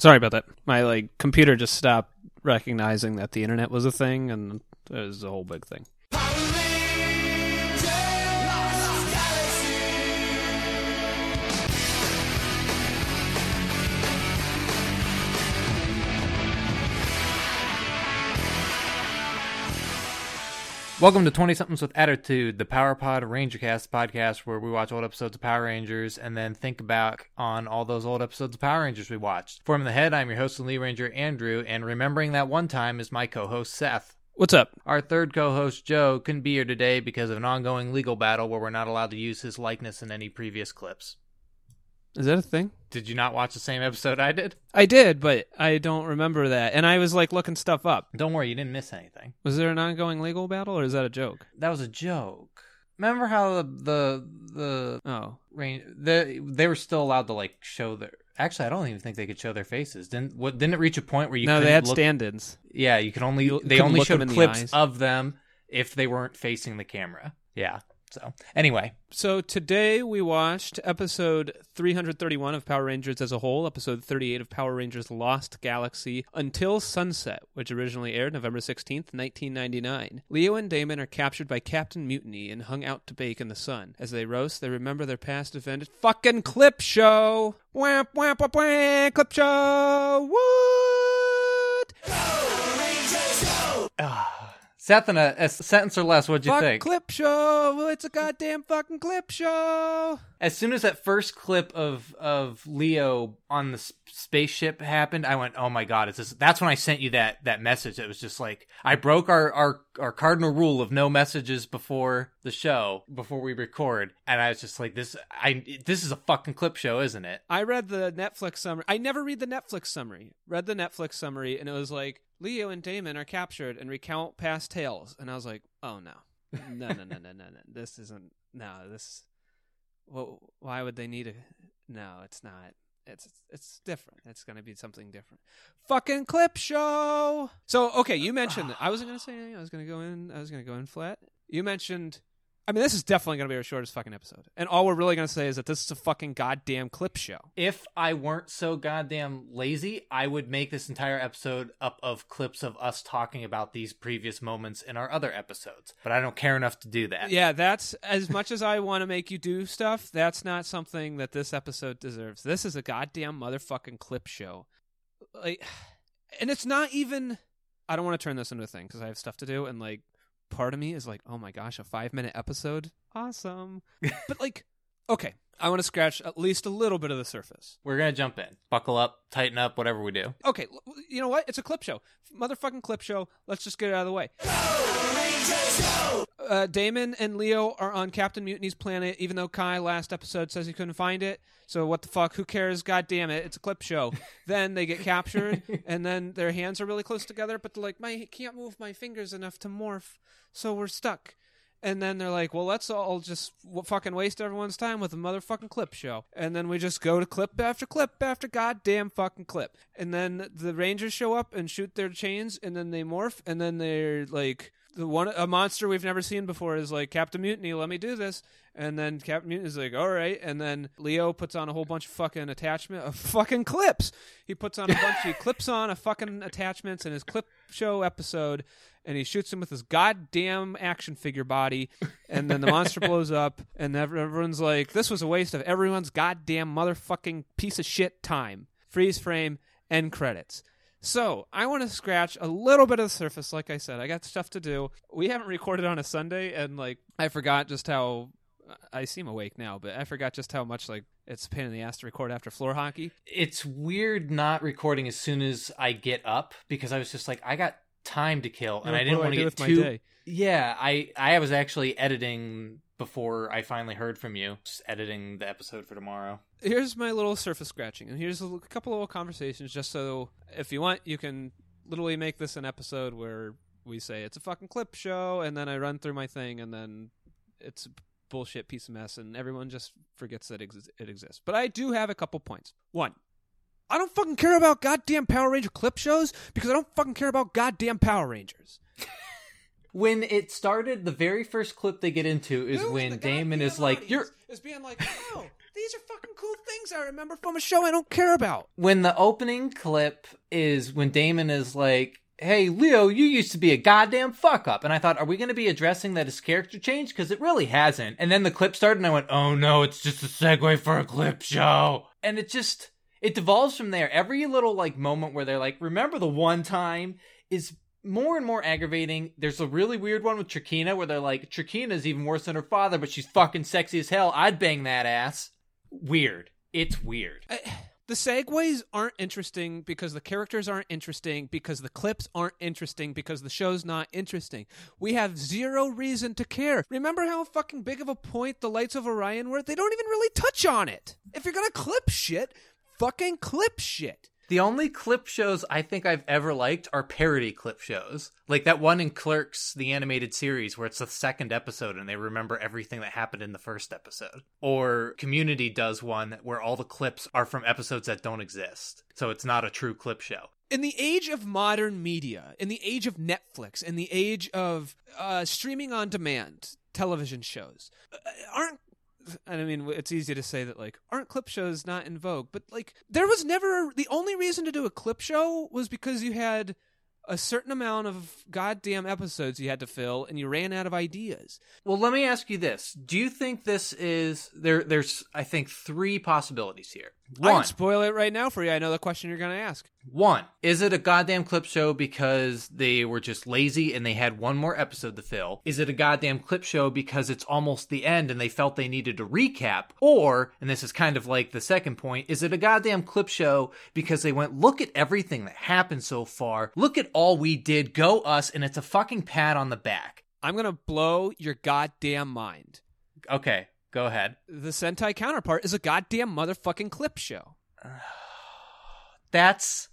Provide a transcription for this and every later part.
Sorry about that. My like computer just stopped recognizing that the internet was a thing, and it was a whole big thing. Welcome to 20 Somethings with Attitude, the Power Pod Rangercast podcast where we watch old episodes of Power Rangers and then think back on all those old episodes of Power Rangers we watched. Forming the head, I'm your host and Lee Ranger, Andrew, and remembering that one time is my co host, Seth. What's up? Our third co host, Joe, couldn't be here today because of an ongoing legal battle where we're not allowed to use his likeness in any previous clips. Is that a thing? Did you not watch the same episode I did? I did, but I don't remember that. And I was like looking stuff up. Don't worry, you didn't miss anything. Was there an ongoing legal battle, or is that a joke? That was a joke. Remember how the the the Oh, rain they they were still allowed to like show their actually I don't even think they could show their faces. Didn't what didn't it reach a point where you no, they had look, stand-ins. Yeah, you could only You they only showed in the clips of them if they weren't facing the camera. Yeah. So anyway, So today we watched episode 331 of Power Rangers as a whole, episode 38 of Power Rangers Lost Galaxy Until Sunset, which originally aired November 16th, 1999. Leo and Damon are captured by Captain Mutiny and hung out to bake in the sun. As they roast, they remember their past event. Fucking clip show! Wham, wham, wham, wham, clip show! What? Seth, in a, a sentence or less, what'd you Fuck think? clip show! It's a goddamn fucking clip show! as soon as that first clip of of Leo on the s- spaceship happened, I went, "Oh my god!" It's this. That's when I sent you that that message. It was just like I broke our our our cardinal rule of no messages before the show before we record, and I was just like, "This I this is a fucking clip show, isn't it?" I read the Netflix summary. I never read the Netflix summary. Read the Netflix summary, and it was like Leo and Damon are captured and recount past tales. And I was like, oh no, no, no, no, no, no, no. This isn't. No, this. Well, why would they need a? No, it's not. It's it's different. It's gonna be something different. Fucking clip show. So okay, you mentioned. I wasn't gonna say anything. I was gonna go in. I was gonna go in flat. You mentioned. I mean, this is definitely going to be our shortest fucking episode. And all we're really going to say is that this is a fucking goddamn clip show. If I weren't so goddamn lazy, I would make this entire episode up of clips of us talking about these previous moments in our other episodes. But I don't care enough to do that. Yeah, that's as much as I want to make you do stuff, that's not something that this episode deserves. This is a goddamn motherfucking clip show. Like and it's not even I don't want to turn this into a thing cuz I have stuff to do and like part of me is like, "Oh my gosh, a 5-minute episode. Awesome." but like okay, I want to scratch at least a little bit of the surface. We're gonna jump in, buckle up, tighten up, whatever we do. Okay, you know what? It's a clip show. Motherfucking clip show. Let's just get it out of the way. Uh, Damon and Leo are on Captain Mutiny's planet, even though Kai last episode says he couldn't find it. So what the fuck? Who cares? God damn it! It's a clip show. then they get captured, and then their hands are really close together, but they're like, "My can't move my fingers enough to morph, so we're stuck." And then they're like, "Well, let's all just w- fucking waste everyone's time with a motherfucking clip show." And then we just go to clip after clip after goddamn fucking clip. And then the Rangers show up and shoot their chains, and then they morph, and then they're like, the one a monster we've never seen before is like Captain Mutiny, let me do this. And then Captain Mutiny is like, all right. And then Leo puts on a whole bunch of fucking attachment of fucking clips. He puts on a bunch. he clips on a fucking attachments in his clip show episode, and he shoots him with his goddamn action figure body. And then the monster blows up, and everyone's like, this was a waste of everyone's goddamn motherfucking piece of shit time. Freeze frame. End credits. So I want to scratch a little bit of the surface. Like I said, I got stuff to do. We haven't recorded on a Sunday, and like I forgot just how uh, I seem awake now, but I forgot just how much like it's a pain in the ass to record after floor hockey. It's weird not recording as soon as I get up because I was just like, I got time to kill, and Like, I didn't want to get too. my day? Yeah, I I was actually editing before I finally heard from you. Just editing the episode for tomorrow. Here's my little surface scratching, and here's a couple of little conversations, just so if you want, you can literally make this an episode where we say it's a fucking clip show, and then I run through my thing, and then it's a bullshit piece of mess, and everyone just forgets that it exists. But I do have a couple points. One. I don't fucking care about goddamn Power Ranger clip shows because I don't fucking care about goddamn Power Rangers. When it started, the very first clip they get into is when Damon is like, "You're." is being like, oh, These are fucking cool things I remember from a show I don't care about. when the opening clip is when Damon is like, "Hey Leo, you used to be a goddamn fuck up," and I thought, are we going to be addressing that his character changed? Because it really hasn't. And then the clip started, and I went, "Oh no, it's just a segue for a clip show," and it just it devolves from there. Every little like moment where they're like, "Remember the one time," is more and more aggravating. There's a really weird one with Trakina where they're like, "Trakina's even worse than her father, but she's fucking sexy as hell. I'd bang that ass." Weird. It's weird. I, the segues aren't interesting because the characters aren't interesting because the clips aren't interesting because the show's not interesting. We have zero reason to care. Remember how fucking big of a point the Lights of Orion were? They don't even really touch on it. If you're gonna clip shit, fucking clip shit. The only clip shows I think I've ever liked are parody clip shows. Like that one in Clerks, the animated series, where it's the second episode and they remember everything that happened in the first episode. Or Community does one where all the clips are from episodes that don't exist. So it's not a true clip show. in the age of modern media, in the age of Netflix, in the age of uh, streaming on demand television shows, uh, aren't and I mean it's easy to say that like aren't clip shows not in vogue, but like there was never the only reason to do a clip show was because you had a certain amount of goddamn episodes you had to fill and you ran out of ideas. Well, let me ask you this. Do you think this is there there's I think three possibilities here. I One, can spoil it right now for you. I know the question you're going to ask. One, is it a goddamn clip show because they were just lazy and they had one more episode to fill? Is it a goddamn clip show because it's almost the end and they felt they needed to recap? Or, and this is kind of like the second point, is it a goddamn clip show because they went, look at everything that happened so far, look at all we did, go us, and it's a fucking pat on the back? I'm going to blow your goddamn mind. Okay, go ahead. The Sentai counterpart is a goddamn motherfucking clip show. That's,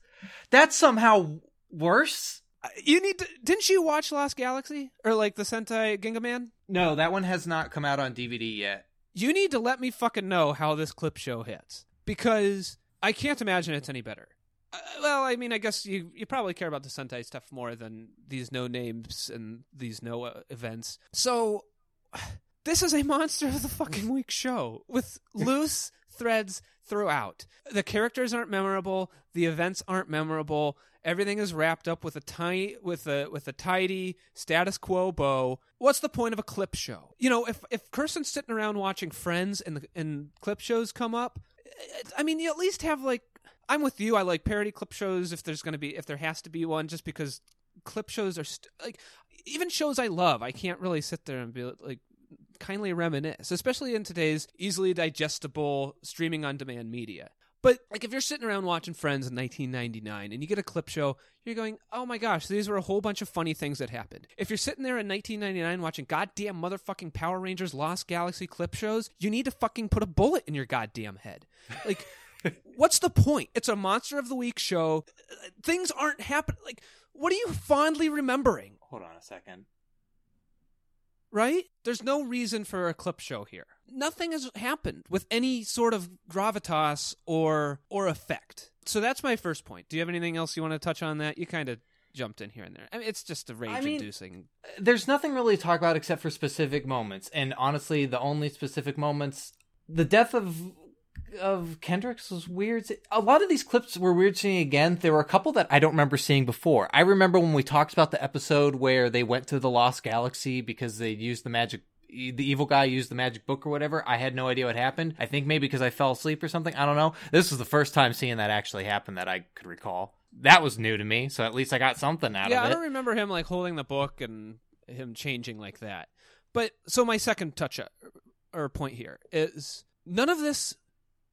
that's somehow worse? You need to. Didn't you watch Lost Galaxy or like the Sentai Gingaman? No, that one has not come out on DVD yet. You need to let me fucking know how this clip show hits because I can't imagine it's any better. Uh, well, I mean, I guess you you probably care about the Sentai stuff more than these no names and these no uh, events. So this is a monster of the fucking week show with loose threads throughout. The characters aren't memorable, the events aren't memorable. Everything is wrapped up with a tiny with a with a tidy status quo bow. What's the point of a clip show? You know, if if Kirsten's sitting around watching Friends and the, and clip shows come up, I mean, you at least have like I'm with you. I like parody clip shows if there's going to be if there has to be one, just because clip shows are st- like even shows I love. I can't really sit there and be like kindly reminisce, especially in today's easily digestible streaming on demand media. But like if you're sitting around watching Friends in 1999 and you get a clip show, you're going, "Oh my gosh, these were a whole bunch of funny things that happened." If you're sitting there in 1999 watching goddamn motherfucking Power Rangers Lost Galaxy clip shows, you need to fucking put a bullet in your goddamn head. Like what's the point? It's a monster of the week show. Things aren't happening. Like what are you fondly remembering? Hold on a second. Right? There's no reason for a clip show here. Nothing has happened with any sort of gravitas or or effect. So that's my first point. Do you have anything else you want to touch on that? You kind of jumped in here and there. I mean, it's just a rage-inducing. there's nothing really to talk about except for specific moments and honestly the only specific moments the death of of Kendrix was weird. A lot of these clips were weird seeing again. There were a couple that I don't remember seeing before. I remember when we talked about the episode where they went to the Lost Galaxy because they used the magic the evil guy used the magic book or whatever. I had no idea what happened. I think maybe because I fell asleep or something. I don't know. This was the first time seeing that actually happen that I could recall. That was new to me, so at least I got something out yeah, of it. Yeah, I don't remember him like holding the book and him changing like that. But so my second touch up, or point here is none of this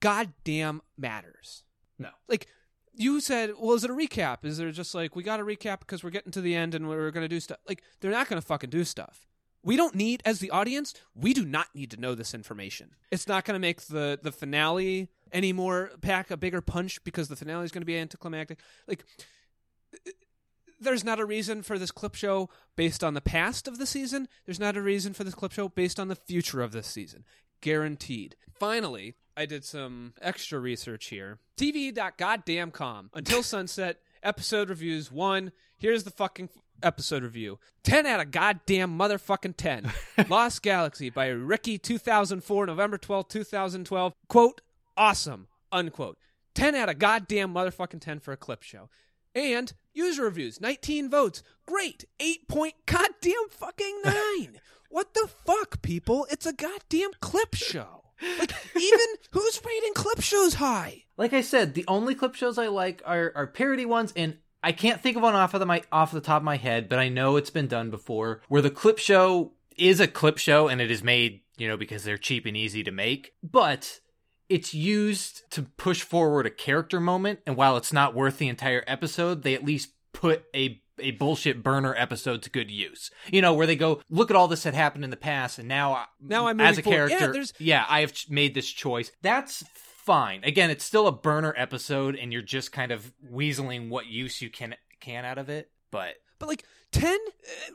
goddamn matters. No. Like you said, well, is it a recap? Is there just like we got to recap because we're getting to the end and we're going to do stuff? Like they're not going to fucking do stuff. We don't need, as the audience, we do not need to know this information. It's not going to make the the finale any more pack a bigger punch because the finale is going to be anticlimactic. Like there's not a reason for this clip show based on the past of the season. There's not a reason for this clip show based on the future of this season. Guaranteed. Finally, I did some extra research here. TV.goddamn.com. Until Sunset, episode reviews one. Here's the fucking episode review. 10 out of goddamn motherfucking 10. Lost Galaxy by Ricky 2004, November 12, 2012. Quote, awesome, unquote. 10 out of goddamn motherfucking 10 for a clip show. And user reviews, 19 votes. Great. 8 point goddamn fucking 9. what the fuck, people? It's a goddamn clip show. Like, even who's rating clip shows high? Like I said, the only clip shows I like are, are parody ones, and I can't think of one off of the my off the top of my head, but I know it's been done before, where the clip show is a clip show and it is made, you know, because they're cheap and easy to make, but it's used to push forward a character moment, and while it's not worth the entire episode, they at least put a a bullshit burner episode to good use. You know, where they go, look at all this that happened in the past, and now, Now I'm as a forward. Yeah, character, there's- yeah, I have made this choice. That's fine. Again, it's still a burner episode, and you're just kind of weaseling what use you can can out of it. But But like 10 uh,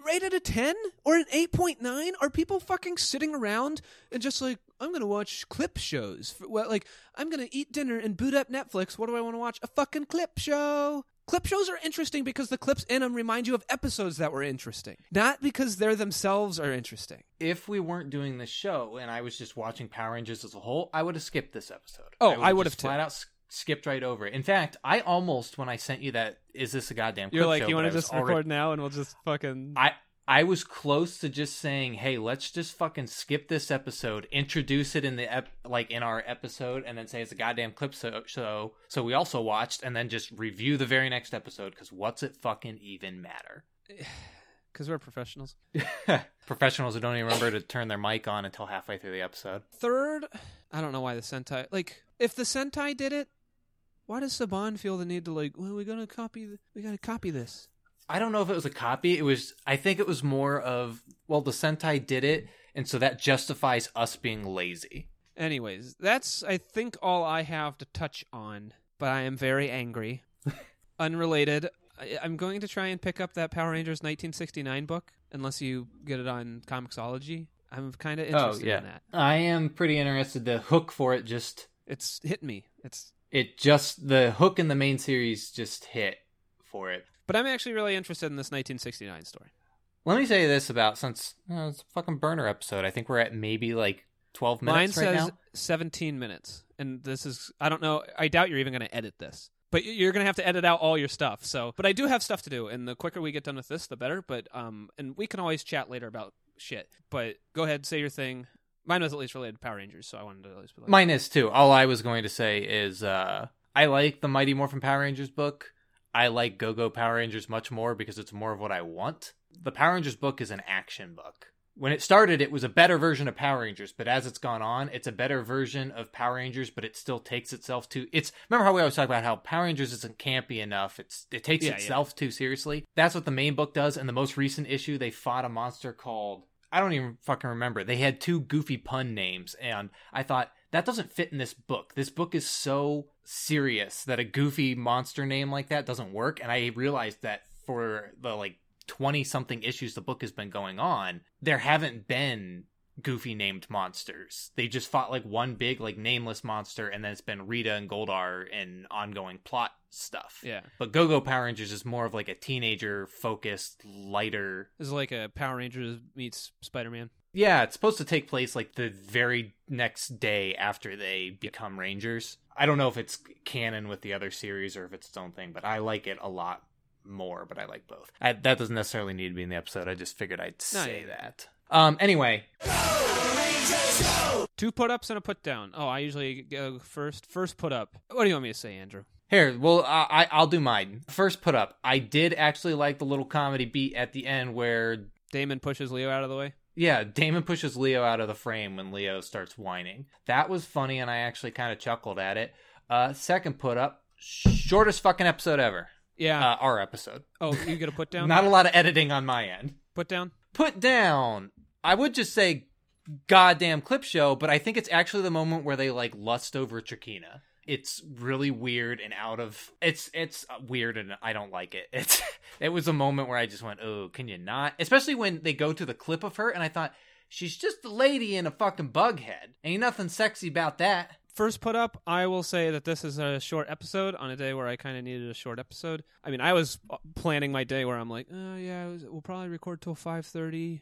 rated a 10 or an 8.9 are people fucking sitting around and just like I'm going to watch clip shows. For, well, like I'm going to eat dinner and boot up Netflix. What do I want to watch? A fucking clip show. Clip shows are interesting because the clips in them remind you of episodes that were interesting, not because they're themselves are interesting. if we weren't doing this show and I was just watching Power Rangers as a whole, I would have skipped this episode. Oh, I would have too. flat out s- skipped right over it. In fact, I almost when I sent you that, is this a goddamn? You're like, show, you want to just already- record now and we'll just fucking. I I was close to just saying, "Hey, let's just fucking skip this episode, introduce it in the ep- like in our episode, and then say it's a goddamn clip so so so we also watched, and then just review the very next episode because what's it fucking even matter? Because we're professionals. Professionals who don't even remember to turn their mic on until halfway through the episode. Third, I don't know why the Sentai. Like, if the Sentai did it, why does Saban feel the need to like? Well, we gotta copy. th- We gotta copy this. I don't know if it was a copy. It was. I think it was more of well, the Sentai did it, and so that justifies us being lazy. Anyways, that's I think all I have to touch on. But I am very angry. Unrelated. I, I'm going to try and pick up that Power Rangers 1969 book, unless you get it on Comixology. I'm kind of oh, interested in that. I am pretty interested. The hook for it just It's hit me. It's. it just the hook in the main series just hit for it. But I'm actually really interested in this 1969 story. Let me say this about since uh, it's a fucking burner episode. I think we're at maybe like twelve Mine minutes right says now. 17 minutes, and this is I don't know. I doubt you're even going to edit this, but you're going to have to edit out all your stuff. So, but I do have stuff to do, and the quicker we get done with this, the better. But um, and we can always chat later about shit. But go ahead, say your thing. Mine was at least related to Power Rangers, so I wanted to at least be like, Mine is too. All I was going to say is uh, I like the Mighty Morphin Power Rangers book. I like Go Go Power Rangers much more because it's more of what I want. The Power Rangers book is an action book. When it started, it was a better version of Power Rangers, but as it's gone on, it's a better version of Power Rangers, but it still takes itself to it's remember how we always talk about how Power Rangers isn't campy enough. It's it takes Yeah, yeah. itself too seriously. That's what the main book does. In the most recent issue, they fought a monster called I don't even fucking remember. They had two goofy pun names, and I thought that doesn't fit in this book. This book is so serious that a goofy monster name like that doesn't work. And I realized that for the like 20 something issues the book has been going on, there haven't been goofy named monsters. They just fought like one big, like nameless monster, and then it's been Rita and Goldar and ongoing plot stuff. yeah, But Go Go Power Rangers is more of like a teenager focused, lighter this is like a Power Rangers meets Spider Man. Yeah, it's supposed to take place like the very next day after they become Rangers. I don't know if it's canon with the other series or if it's its own thing, but I like it a lot more. But I like both. I, that doesn't necessarily need to be in the episode. I just figured I'd say that. Um. Anyway, Two put ups and a put down. Oh, I usually go first. First put up. What do you want me to say, Andrew? here. Well, I- I'll do mine first. Put up. I did actually like the little comedy beat at the end where Damon pushes Leo out of the way. Yeah, Damon pushes Leo out of the frame when Leo starts whining. That was funny, and I actually kind of chuckled at it. Uh, second put up, shortest fucking episode ever. Yeah. Uh, our episode. oh, you get a put down. Not a lot of editing on my end. put down. Put down. I would just say goddamn clip show, but I think it's actually the moment where they like lust over Trakina it's really weird and out of it's it's weird and I don't like it. It's it was a moment where I just went, "Oh, can you not?" Especially when they go to the clip of her and I thought she's just a lady in a fucking bug head. Ain't nothing sexy about that. First put up, I will say that this is a short episode on a day where I kind of needed a short episode. I mean, I was uh, planning my day where I'm like, "Oh yeah, we'll probably record till 5:30,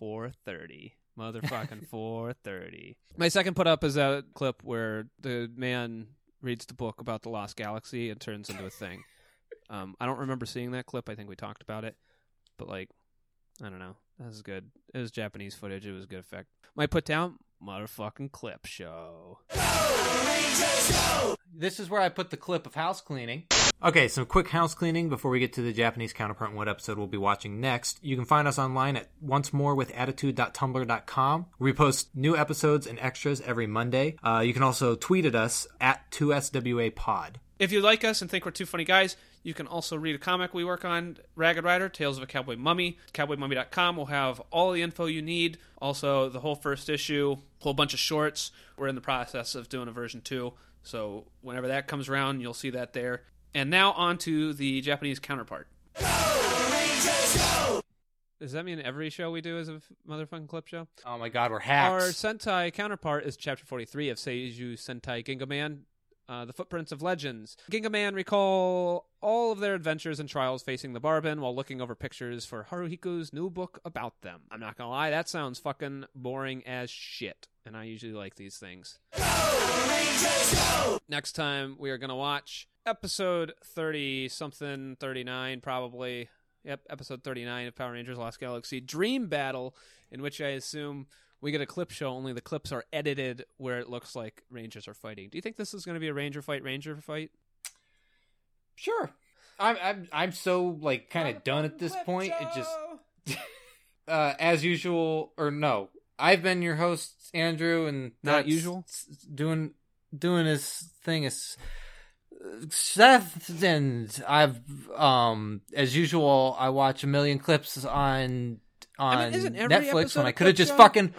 4:30." Motherfucking four thirty. My second put up is a clip where the man reads the book about the lost galaxy and turns into a thing. Um, I don't remember seeing that clip. I think we talked about it, but like, I don't know. That was good. It was Japanese footage. It was good effect. My put down motherfucking clip show. This is where I put the clip of house cleaning. Okay, some quick house cleaning before we get to the Japanese counterpart and what episode we'll be watching next. You can find us online at once more with attitude.tumblr.com. We post new episodes and extras every Monday. Uh, you can also tweet at us at 2SWA pod. If you like us and think we're two funny guys, you can also read a comic we work on, Ragged Rider, Tales of a Cowboy Mummy. CowboyMummy.com will have all the info you need. Also, the whole first issue, a whole bunch of shorts. We're in the process of doing a version two. So whenever that comes around, you'll see that there. And now on to the Japanese counterpart. Does that mean every show we do is a motherfucking clip show? Oh my god, we're Our. Sentai counterpart is Chapter 43 of Seiju Sentai Gingaman, uh, The Footprints of Legends. Gingaman recall all of their adventures and trials facing the Barban while looking over pictures for Haruhiko's new book about them. I'm not gonna lie, that sounds fucking boring as shit, and I usually like these things. Next time we are gonna watch episode 30 something, 39 probably. Yep, episode 39 of Power Rangers Lost Galaxy Dream Battle, in which I assume we get a clip show, only the clips are edited where it looks like Rangers are fighting. Do you think this is going to be a Ranger fight, Ranger fight? Sure. I'm I'm I'm so like kind of done at this point. It just uh as usual or no. I've been your host Andrew and Not usual? doing doing his thing is Seth and I've um as usual I watch a million clips on on I mean, Netflix when I could have just show? fucking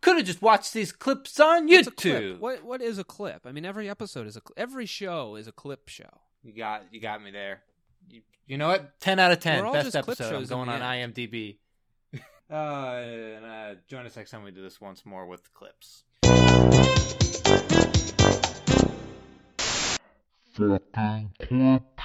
could have just watched these clips on what's? YouTube. What what is a clip? I mean, every episode is a cl- every show is a clip show. You got you got me there. You, you know what? Ten out of ten. Best episode. I'm going on IMDb. Uh, and, uh, join us next time we do this once more with clips. clip.